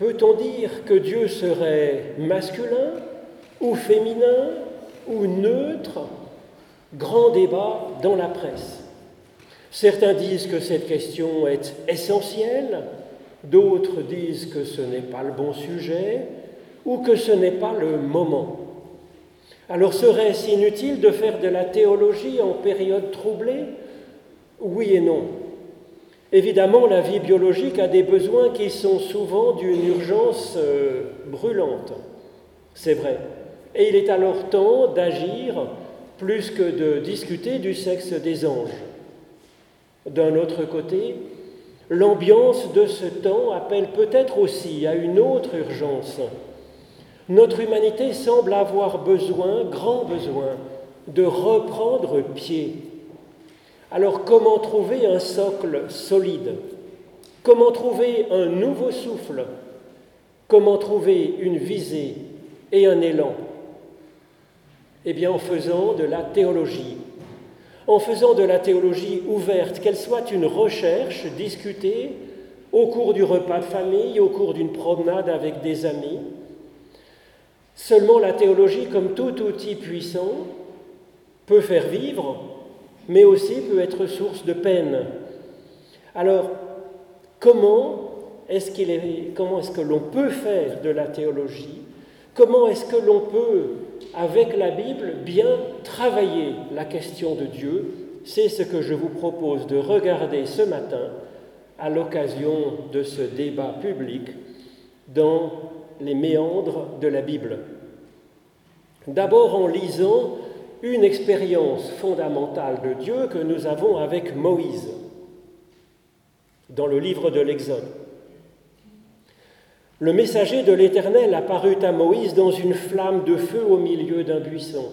Peut-on dire que Dieu serait masculin ou féminin ou neutre? Grand débat dans la presse. Certains disent que cette question est essentielle, d'autres disent que ce n'est pas le bon sujet ou que ce n'est pas le moment. Alors serait-ce inutile de faire de la théologie en période troublée? Oui et non. Évidemment, la vie biologique a des besoins qui sont souvent d'une urgence euh, brûlante. C'est vrai. Et il est alors temps d'agir plus que de discuter du sexe des anges. D'un autre côté, l'ambiance de ce temps appelle peut-être aussi à une autre urgence. Notre humanité semble avoir besoin, grand besoin, de reprendre pied. Alors comment trouver un socle solide? Comment trouver un nouveau souffle? Comment trouver une visée et un élan? Eh bien, en faisant de la théologie. En faisant de la théologie ouverte, qu'elle soit une recherche discutée au cours du repas de famille, au cours d'une promenade avec des amis. Seulement la théologie, comme tout outil puissant, peut faire vivre, mais aussi peut être source de peine. Alors, comment est-ce, que l'on peut faire de la théologie? Comment est-ce que l'on peut avec la Bible, bien travailler la question de Dieu? C'est ce que je vous propose de regarder ce matin à l'occasion de ce débat public dans les méandres de la Bible. D'abord en lisant une expérience fondamentale de Dieu que nous avons avec Moïse dans le livre de l'Exode. Le messager de l'Éternel apparut à Moïse dans une flamme de feu au milieu d'un buisson.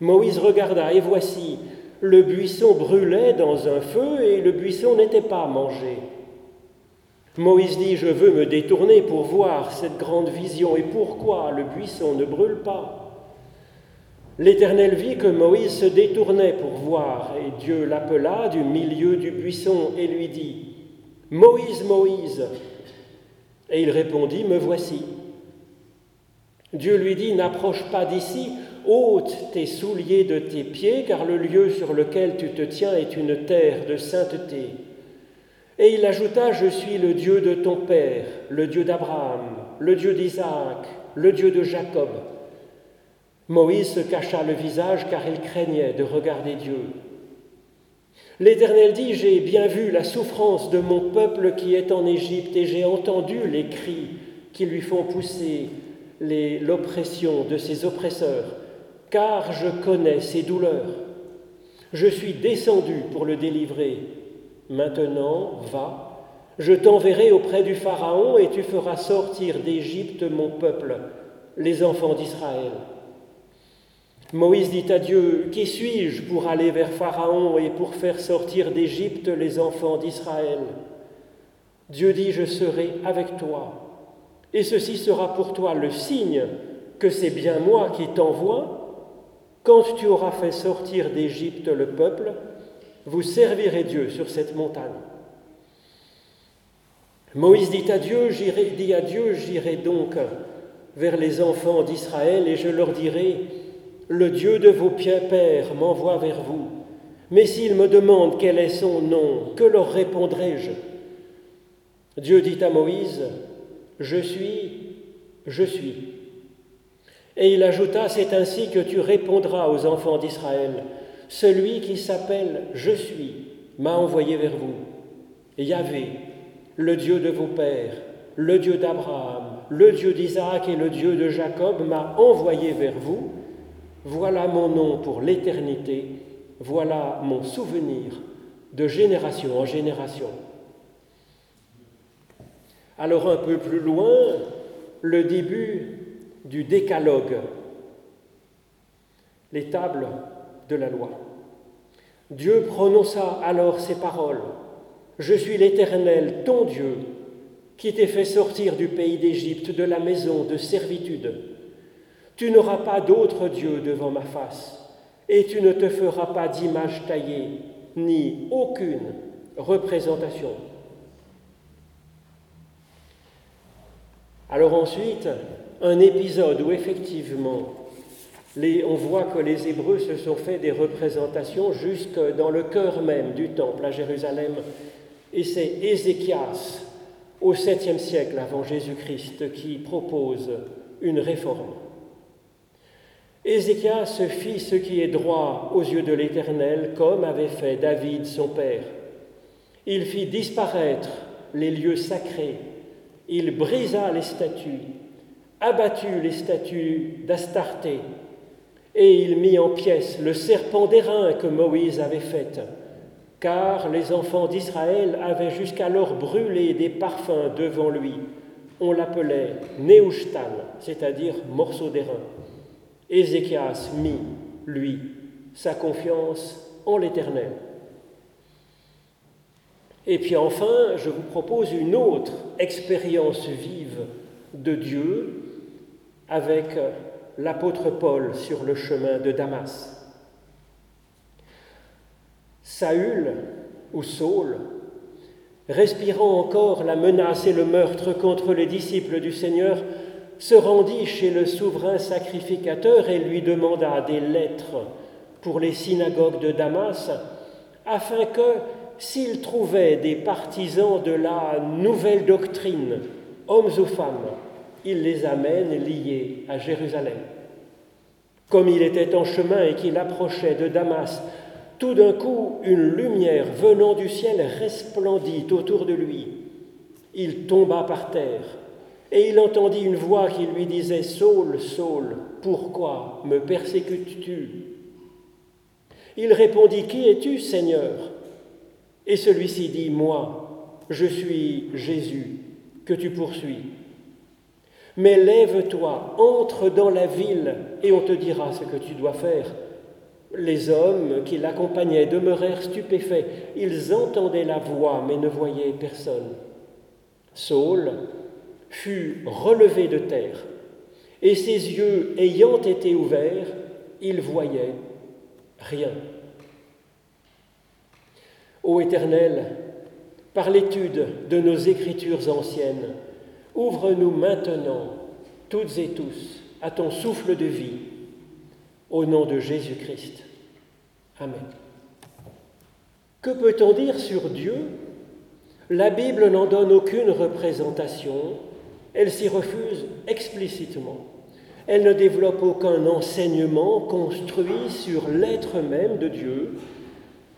Moïse regarda, et voici, le buisson brûlait dans un feu, et le buisson n'était pas mangé. Moïse dit, je veux me détourner pour voir cette grande vision, et pourquoi le buisson ne brûle pas? L'Éternel vit que Moïse se détournait pour voir, et Dieu l'appela du milieu du buisson et lui dit, Moïse, Moïse, et il répondit, Me voici. Dieu lui dit, N'approche pas d'ici, ôte tes souliers de tes pieds, car le lieu sur lequel tu te tiens est une terre de sainteté. Et il ajouta, Je suis le Dieu de ton Père, le Dieu d'Abraham, le Dieu d'Isaac, le Dieu de Jacob. Moïse se cacha le visage car il craignait de regarder Dieu. L'Éternel dit, j'ai bien vu la souffrance de mon peuple qui est en Égypte et j'ai entendu les cris qui lui font pousser l'oppression de ses oppresseurs, car je connais ses douleurs. Je suis descendu pour le délivrer. Maintenant, va, je t'enverrai auprès du Pharaon et tu feras sortir d'Égypte mon peuple, les enfants d'Israël. Moïse dit à Dieu, Qui suis-je pour aller vers Pharaon et pour faire sortir d'Égypte les enfants d'Israël? Dieu dit, Je serai avec toi. Et ceci sera pour toi le signe que c'est bien moi qui t'envoie. Quand tu auras fait sortir d'Égypte le peuple, vous servirez Dieu sur cette montagne. Moïse dit à Dieu, j'irai, dit à Dieu, j'irai donc vers les enfants d'Israël et je leur dirai, le Dieu de vos pères m'envoie vers vous. Mais s'ils me demandent quel est son nom, que leur répondrai-je? Dieu dit à Moïse, Je suis, je suis. Et il ajouta, C'est ainsi que tu répondras aux enfants d'Israël. Celui qui s'appelle Je suis m'a envoyé vers vous. Yahvé, le Dieu de vos pères, le Dieu d'Abraham, le Dieu d'Isaac et le Dieu de Jacob m'a envoyé vers vous voilà mon nom pour l'éternité, voilà mon souvenir de génération en génération. Alors un peu plus loin, le début du décalogue, les tables de la loi. Dieu prononça alors ces paroles. Je suis l'Éternel, ton Dieu, qui t'ai fait sortir du pays d'Égypte, de la maison de servitude. Tu n'auras pas d'autre Dieu devant ma face, et tu ne te feras pas d'image taillée, ni aucune représentation. Alors ensuite, un épisode où effectivement, on voit que les Hébreux se sont fait des représentations jusque dans le cœur même du temple à Jérusalem. Et c'est Ézéchias, au 7e siècle avant Jésus-Christ, qui propose une réforme. Ézéchias fit ce qui est droit aux yeux de l'Éternel, comme avait fait David son père. Il fit disparaître les lieux sacrés, il brisa les statues, abattu les statues d'Astarté, et il mit en pièces le serpent d'airain que Moïse avait fait, car les enfants d'Israël avaient jusqu'alors brûlé des parfums devant lui. On l'appelait Néushtan, c'est-à-dire morceau d'airain. Ézéchias mit, lui, sa confiance en l'Éternel. Et puis enfin, je vous propose une autre expérience vive de Dieu avec l'apôtre Paul sur le chemin de Damas. Saül ou Saul, respirant encore la menace et le meurtre contre les disciples du Seigneur, se rendit chez le souverain sacrificateur et lui demanda des lettres pour les synagogues de Damas, afin que, s'il trouvait des partisans de la nouvelle doctrine, hommes ou femmes, il les amène liés à Jérusalem. Comme il était en chemin et qu'il approchait de Damas, tout d'un coup une lumière venant du ciel resplendit autour de lui. Il tomba par terre et il entendit une voix qui lui disait Saul, Saul, pourquoi me persécutes-tu? Il répondit Qui es-tu, Seigneur? Et celui-ci dit Moi, je suis Jésus, que tu poursuis. Mais lève-toi, entre dans la ville, et on te dira ce que tu dois faire. Les hommes qui l'accompagnaient demeurèrent stupéfaits. Ils entendaient la voix, mais ne voyaient personne. Saul fut relevé de terre, et ses yeux ayant été ouverts, il voyait rien. Ô Éternel, par l'étude de nos écritures anciennes, ouvre-nous maintenant, toutes et tous, à ton souffle de vie, au nom de Jésus-Christ. Amen. Que peut-on dire sur Dieu? La Bible n'en donne aucune représentation, elle s'y refuse explicitement. Elle ne développe aucun enseignement construit sur l'être même de Dieu.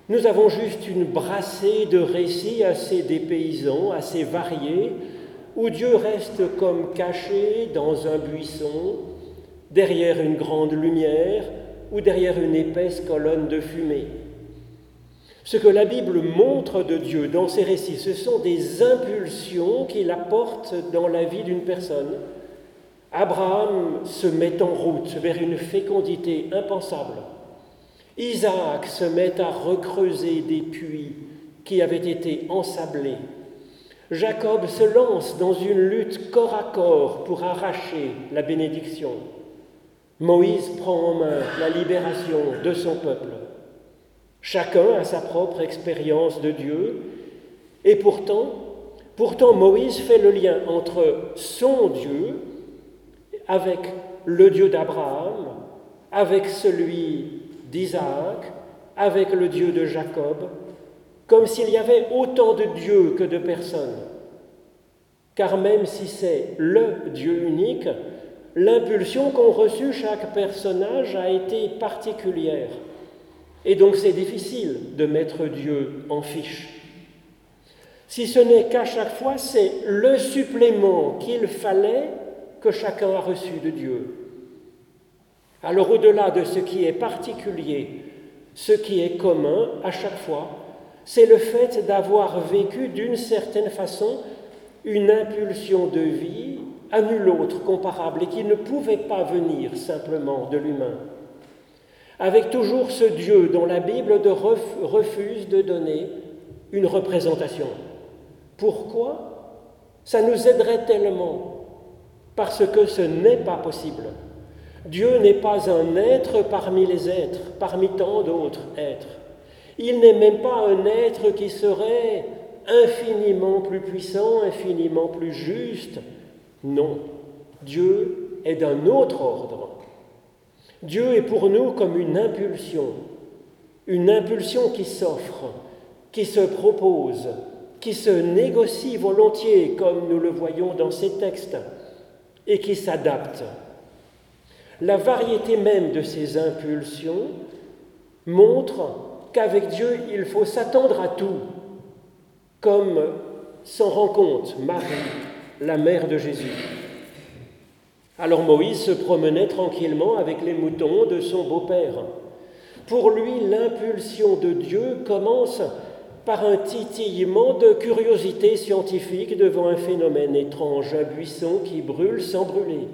Nous avons juste une brassée de récits assez dépaysants, assez variés, où Dieu reste comme caché dans un buisson, derrière une grande lumière ou derrière une épaisse colonne de fumée. Ce que la Bible montre de Dieu dans ses récits, ce sont des impulsions qu'il apporte dans la vie d'une personne. Abraham se met en route vers une fécondité impensable. Isaac se met à recreuser des puits qui avaient été ensablés. Jacob se lance dans une lutte corps à corps pour arracher la bénédiction. Moïse prend en main la libération de son peuple. Chacun a sa propre expérience de Dieu, et pourtant, pourtant Moïse fait le lien entre son Dieu avec le Dieu d'Abraham, avec celui d'Isaac, avec le Dieu de Jacob, comme s'il y avait autant de dieux que de personnes. Car même si c'est le Dieu unique, l'impulsion qu'ont reçue chaque personnage a été particulière. Et donc c'est difficile de mettre Dieu en fiche. Si ce n'est qu'à chaque fois, c'est le supplément qu'il fallait que chacun a reçu de Dieu. Alors au-delà de ce qui est particulier, ce qui est commun à chaque fois, c'est le fait d'avoir vécu d'une certaine façon une impulsion de vie à nul autre comparable et qui ne pouvait pas venir simplement de l'humain avec toujours ce Dieu dont la Bible refuse de donner une représentation. Pourquoi? Ça nous aiderait tellement, parce que ce n'est pas possible. Dieu n'est pas un être parmi les êtres, parmi tant d'autres êtres. Il n'est même pas un être qui serait infiniment plus puissant, infiniment plus juste Non, Dieu est d'un autre ordre. Dieu est pour nous comme une impulsion, une impulsion qui s'offre, qui se propose, qui se négocie volontiers, comme nous le voyons dans ces textes, et qui s'adapte. La variété même de ces impulsions montre qu'avec Dieu, il faut s'attendre à tout, comme s'en rend compte Marie, la mère de Jésus. Alors Moïse se promenait tranquillement avec les moutons de son beau-père. Pour lui, l'impulsion de Dieu commence par un titillement de curiosité scientifique devant un phénomène étrange, un buisson qui brûle sans brûler.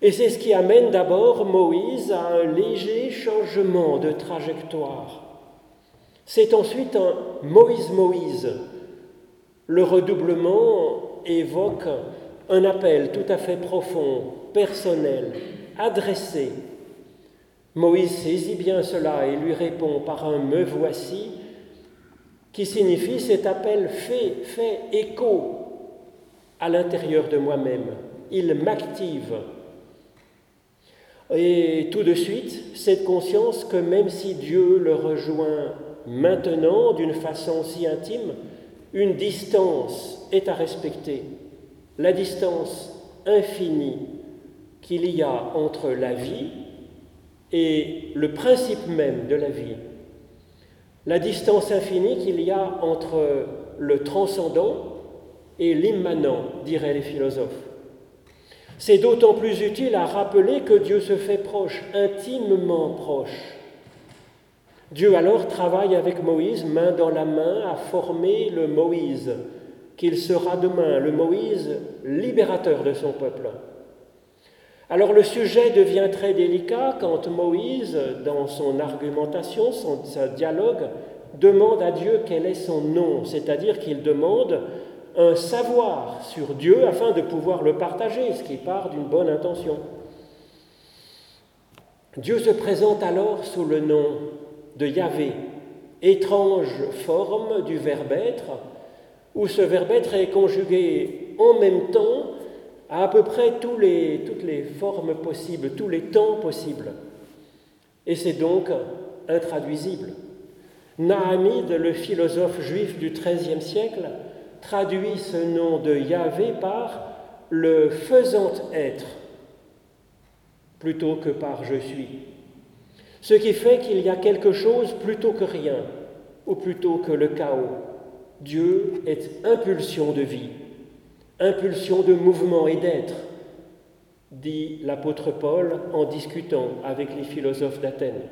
Et c'est ce qui amène d'abord Moïse à un léger changement de trajectoire. C'est ensuite un Moïse-Moïse. Le redoublement évoque un appel tout à fait profond, personnel, adressé. Moïse saisit bien cela et lui répond par un me voici qui signifie cet appel fait, écho à l'intérieur de moi-même. Il m'active. Et tout de suite, cette conscience que même si Dieu le rejoint maintenant d'une façon si intime, une distance est à respecter. La distance infinie qu'il y a entre la vie et le principe même de la vie la distance infinie qu'il y a entre le transcendant et l'immanent, diraient les philosophes. C'est d'autant plus utile à rappeler que Dieu se fait proche, intimement proche. Dieu alors travaille avec Moïse main dans la main à former le Moïse qu'il sera demain, le Moïse libérateur de son peuple. Alors le sujet devient très délicat quand Moïse, dans son argumentation, son, dialogue, demande à Dieu quel est son nom, c'est-à-dire qu'il demande un savoir sur Dieu afin de pouvoir le partager, ce qui part d'une bonne intention. Dieu se présente alors sous le nom de Yahvé, étrange forme du verbe être, où ce verbe être est conjugué en même temps à à peu près toutes les formes possibles, tous les temps possibles. Et c'est donc intraduisible. Nahamid, le philosophe juif du XIIIe siècle, traduit ce nom de Yahvé par le faisant être plutôt que par je suis. Ce qui fait qu'il y a quelque chose plutôt que rien, ou plutôt que le chaos. Dieu est impulsion de vie impulsion de mouvement et d'être, dit l'apôtre Paul en discutant avec les philosophes d'Athènes.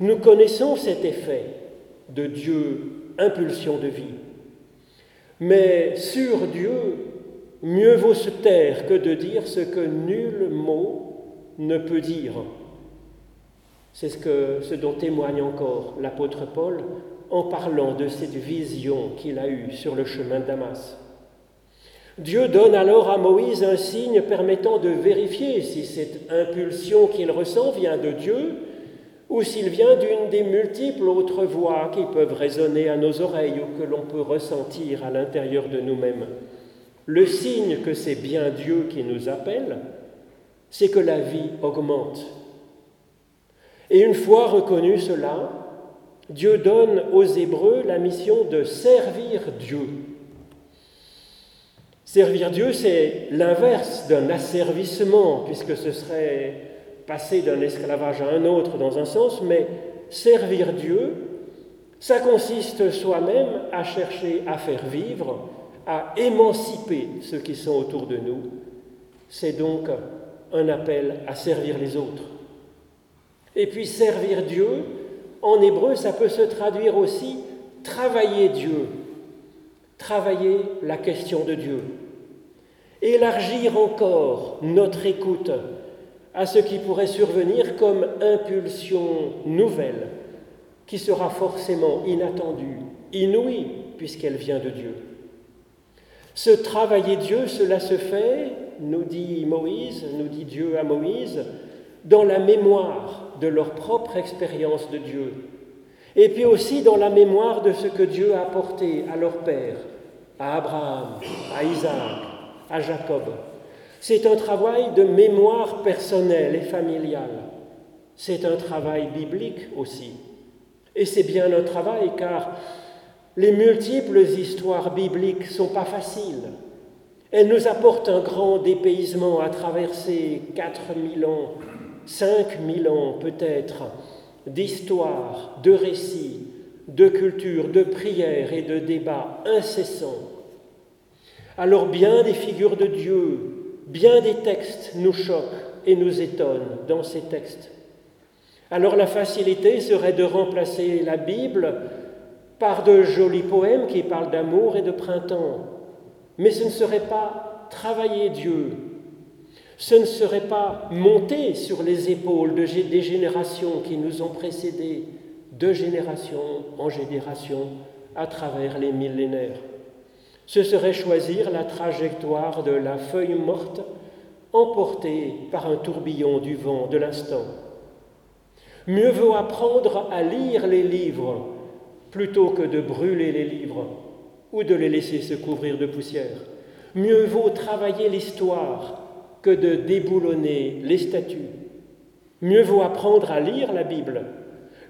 Nous connaissons cet effet de Dieu, impulsion de vie. Mais sur Dieu, mieux vaut se taire que de dire ce que nul mot ne peut dire. C'est ce, ce dont témoigne encore l'apôtre Paul en parlant de cette vision qu'il a eue sur le chemin de Damas. Dieu donne alors à Moïse un signe permettant de vérifier si cette impulsion qu'il ressent vient de Dieu ou s'il vient d'une des multiples autres voix qui peuvent résonner à nos oreilles ou que l'on peut ressentir à l'intérieur de nous-mêmes. Le signe que c'est bien Dieu qui nous appelle, c'est que la vie augmente. Et une fois reconnu cela, Dieu donne aux Hébreux la mission de servir Dieu. Servir Dieu, c'est l'inverse d'un asservissement, puisque ce serait passer d'un esclavage à un autre dans un sens, mais servir Dieu, ça consiste soi-même à chercher à faire vivre, à émanciper ceux qui sont autour de nous. C'est donc un appel à servir les autres. Et puis servir Dieu, en hébreu, ça peut se traduire aussi travailler Dieu, travailler la question de Dieu élargir encore notre écoute à ce qui pourrait survenir comme impulsion nouvelle, qui sera forcément inattendue, inouïe, puisqu'elle vient de Dieu. Ce travailler Dieu, cela se fait, nous dit Moïse, nous dit Dieu à Moïse, dans la mémoire de leur propre expérience de Dieu, et puis aussi dans la mémoire de ce que Dieu a apporté à leur père, à Abraham, à Isaac, à Jacob. C'est un travail de mémoire personnelle et familiale. C'est un travail biblique aussi. Et c'est bien un travail car les multiples histoires bibliques sont pas faciles. Elles nous apportent un grand dépaysement à travers ces 4000 ans, 5000 ans peut-être, d'histoires, de récits, de culture, de prières et de débats incessants. Alors bien des figures de Dieu, bien des textes nous choquent et nous étonnent dans ces textes. Alors la facilité serait de remplacer la Bible par de jolis poèmes qui parlent d'amour et de printemps. Mais ce ne serait pas travailler Dieu, ce ne serait pas monter sur les épaules des générations qui nous ont précédés, de génération en génération, à travers les millénaires. Ce serait choisir la trajectoire de la feuille morte emportée par un tourbillon du vent de l'instant. Mieux vaut apprendre à lire les livres plutôt que de brûler les livres ou de les laisser se couvrir de poussière. Mieux vaut travailler l'histoire que de déboulonner les statues. Mieux vaut apprendre à lire la Bible.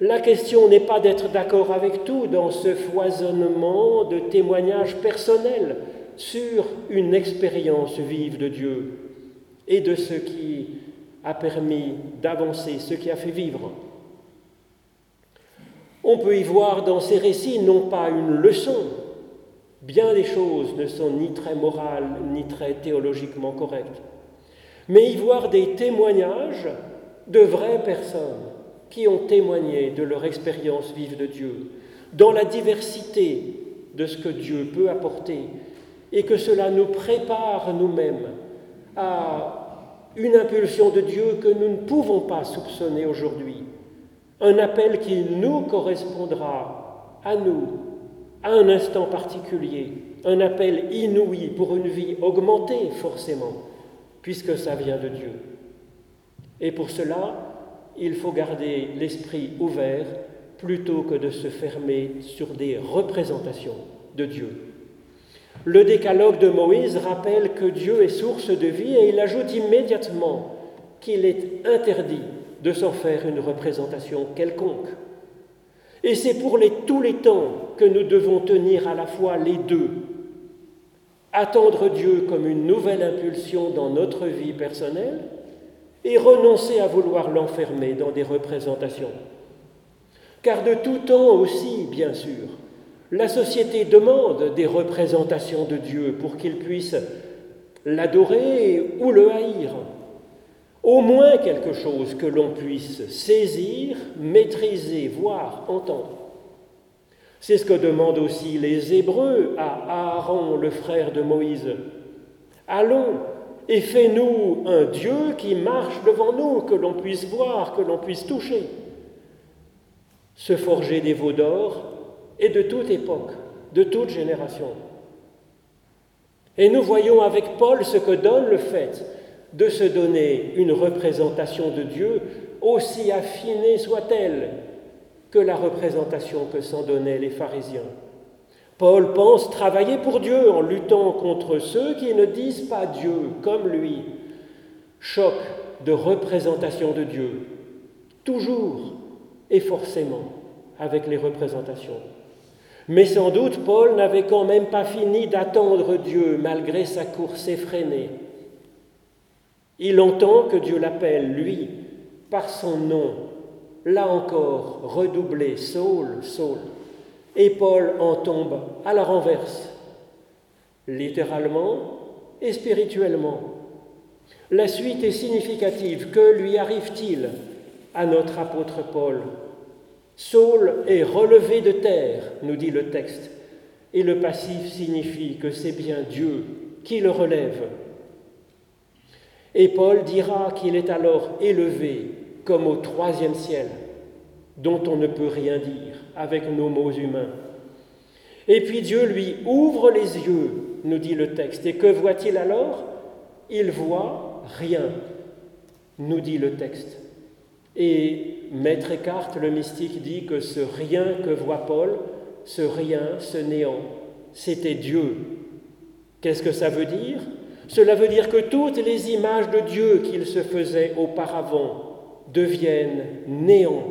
La question n'est pas d'être d'accord avec tout dans ce foisonnement de témoignages personnels sur une expérience vive de Dieu et de ce qui a permis d'avancer, ce qui a fait vivre. On peut y voir dans ces récits non pas une leçon, bien des choses ne sont ni très morales ni très théologiquement correctes, mais y voir des témoignages de vraies personnes qui ont témoigné de leur expérience vive de Dieu, dans la diversité de ce que Dieu peut apporter, et que cela nous prépare nous-mêmes à une impulsion de Dieu que nous ne pouvons pas soupçonner aujourd'hui, un appel qui nous correspondra à nous, à un instant particulier, un appel inouï pour une vie augmentée forcément, puisque ça vient de Dieu. Et pour cela, il faut garder l'esprit ouvert plutôt que de se fermer sur des représentations de Dieu. Le décalogue de Moïse rappelle que Dieu est source de vie et il ajoute immédiatement qu'il est interdit de s'en faire une représentation quelconque. Et c'est pour tous les temps que nous devons tenir à la fois les deux. Attendre Dieu comme une nouvelle impulsion dans notre vie personnelle et renoncer à vouloir l'enfermer dans des représentations. Car de tout temps aussi, bien sûr, la société demande des représentations de Dieu pour qu'il puisse l'adorer ou le haïr au moins quelque chose que l'on puisse saisir, maîtriser, voir, entendre. C'est ce que demandent aussi les Hébreux à Aaron, le frère de Moïse. Allons et fais-nous un Dieu qui marche devant nous, que l'on puisse voir, que l'on puisse toucher. Se forger des veaux d'or et de toute époque, de toute génération. Et nous voyons avec Paul ce que donne le fait de se donner une représentation de Dieu, aussi affinée soit-elle que la représentation que s'en donnaient les pharisiens. Paul pense travailler pour Dieu en luttant contre ceux qui ne disent pas Dieu comme lui. Choc de représentation de Dieu, toujours et forcément avec les représentations. Mais sans doute Paul n'avait quand même pas fini d'attendre Dieu malgré sa course effrénée. Il entend que Dieu l'appelle, lui, par son nom, là encore, redoublé, Saul, Saul. Et Paul en tombe à la renverse, littéralement et spirituellement. La suite est significative. Que lui arrive-t-il à notre apôtre Paul? Saul est relevé de terre, nous dit le texte, et le passif signifie que c'est bien Dieu qui le relève. Et Paul dira qu'il est alors élevé comme au troisième ciel, dont on ne peut rien dire avec nos mots humains. Et puis Dieu lui ouvre les yeux, nous dit le texte. Et que voit-il alors? Il voit rien, nous dit le texte. Et Maître Eckhart, le mystique, dit que ce rien que voit Paul, ce rien, ce néant, c'était Dieu. Qu'est-ce que ça veut dire? Cela veut dire que toutes les images de Dieu qu'il se faisait auparavant deviennent néant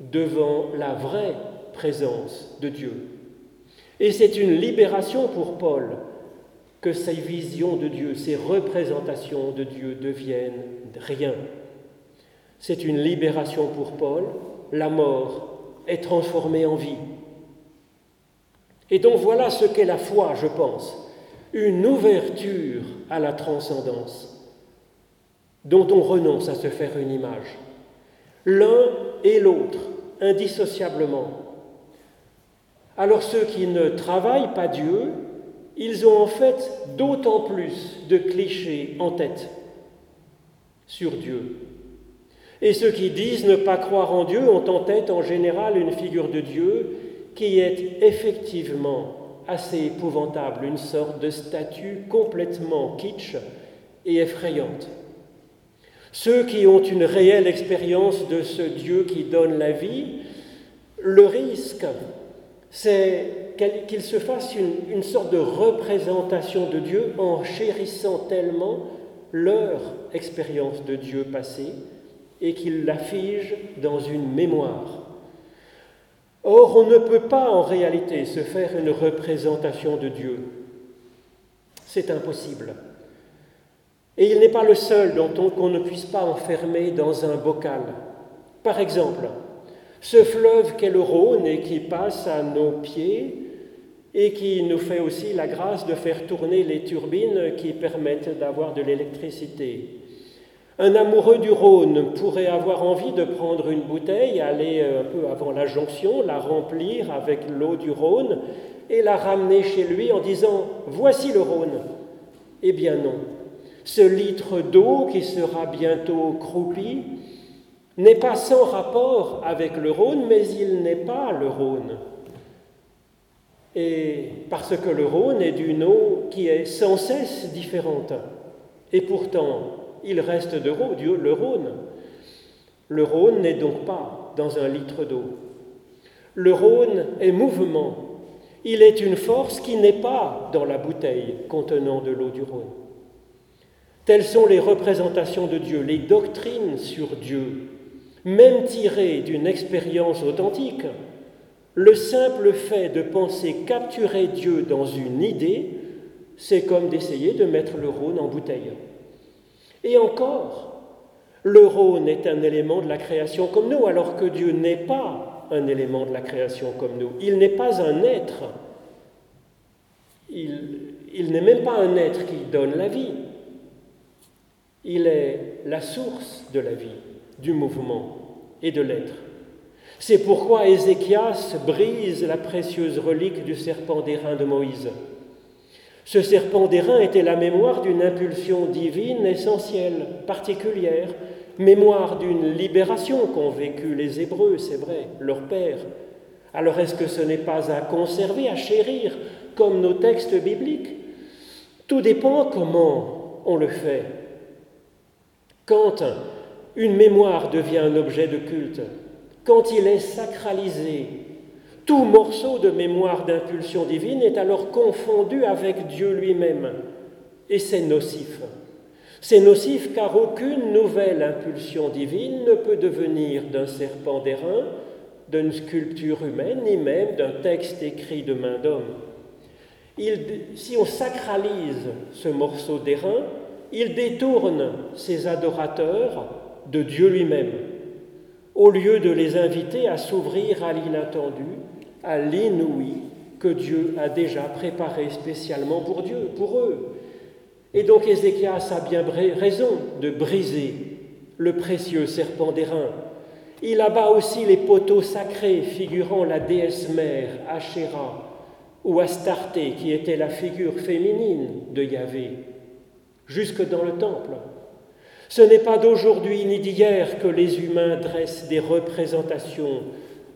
devant la vraie présence de Dieu. Et c'est une libération pour Paul que ces visions de Dieu, ces représentations de Dieu deviennent rien. C'est une libération pour Paul. La mort est transformée en vie. Et donc voilà ce qu'est la foi, je pense. Une ouverture à la transcendance dont on renonce à se faire une image. L'un et l'autre, indissociablement. Alors ceux qui ne travaillent pas Dieu, ils ont en fait d'autant plus de clichés en tête sur Dieu. Et ceux qui disent ne pas croire en Dieu ont en tête en général une figure de Dieu qui est effectivement assez épouvantable, une sorte de statue complètement kitsch et effrayante. Ceux qui ont une réelle expérience de ce Dieu qui donne la vie, le risque, c'est qu'il se fasse une, une, sorte de représentation de Dieu en chérissant tellement leur expérience de Dieu passée et qu'il la fige dans une mémoire. Or, on ne peut pas en réalité se faire une représentation de Dieu. C'est impossible. Et il n'est pas le seul dont on, qu'on ne puisse pas enfermer dans un bocal. Par exemple, ce fleuve qu'est le Rhône et qui passe à nos pieds et qui nous fait aussi la grâce de faire tourner les turbines qui permettent d'avoir de l'électricité. Un amoureux du Rhône pourrait avoir envie de prendre une bouteille, aller un peu avant la jonction, la remplir avec l'eau du Rhône et la ramener chez lui en disant Voici le Rhône. Eh bien non. Ce litre d'eau qui sera bientôt croupi n'est pas sans rapport avec le Rhône, mais il n'est pas le Rhône. Et parce que le Rhône est d'une eau qui est sans cesse différente. Et pourtant, il reste de le Rhône. Le Rhône n'est donc pas dans un litre d'eau. Le Rhône est mouvement. Il est une force qui n'est pas dans la bouteille contenant de l'eau du Rhône. Telles sont les représentations de Dieu, les doctrines sur Dieu, même tirées d'une expérience authentique. Le simple fait de penser capturer Dieu dans une idée, c'est comme d'essayer de mettre le Rhône en bouteille. Et encore, le Rhône est un élément de la création comme nous, alors que Dieu n'est pas un élément de la création comme nous. Il n'est pas un être. Il, n'est même pas un être qui donne la vie. Il est la source de la vie, du mouvement et de l'être. C'est pourquoi Ézéchias brise la précieuse relique du serpent d'airain de Moïse. Ce serpent d'airain était la mémoire d'une impulsion divine essentielle, particulière, mémoire d'une libération qu'ont vécu les Hébreux, c'est vrai, leur père. Alors est-ce que ce n'est pas à conserver, à chérir, comme nos textes bibliques? Tout dépend comment on le fait. Quand une mémoire devient un objet de culte, quand il est sacralisé, tout morceau de mémoire d'impulsion divine est alors confondu avec Dieu lui-même, et c'est nocif. C'est nocif car aucune nouvelle impulsion divine ne peut devenir d'un serpent d'airain, d'une sculpture humaine, ni même d'un texte écrit de main d'homme. si on sacralise ce morceau d'airain, il détourne ses adorateurs de Dieu lui-même, au lieu de les inviter à s'ouvrir à l'inattendu à l'inouï que Dieu a déjà préparé spécialement pour Dieu, pour eux. Et donc Ézéchias a bien raison de briser le précieux serpent d'airain. Il abat aussi les poteaux sacrés figurant la déesse mère, Asherah, ou Astarté, qui était la figure féminine de Yahvé, jusque dans le temple. Ce n'est pas d'aujourd'hui ni d'hier que les humains dressent des représentations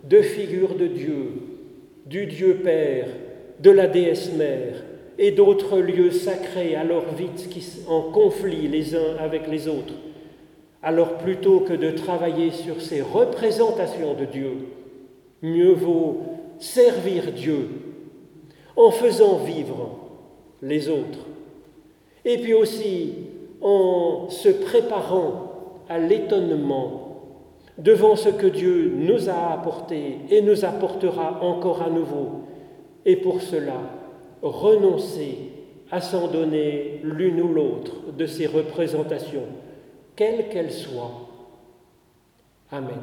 de figures de Dieu, du Dieu Père, de la déesse Mère et d'autres lieux sacrés alors vite en conflit les uns avec les autres. Alors plutôt que de travailler sur ces représentations de Dieu, mieux vaut servir Dieu en faisant vivre les autres et puis aussi en se préparant à l'étonnement devant ce que Dieu nous a apporté et nous apportera encore à nouveau, et pour cela renoncer à s'en donner l'une ou l'autre de ces représentations, quelles qu'elles soient. Amen.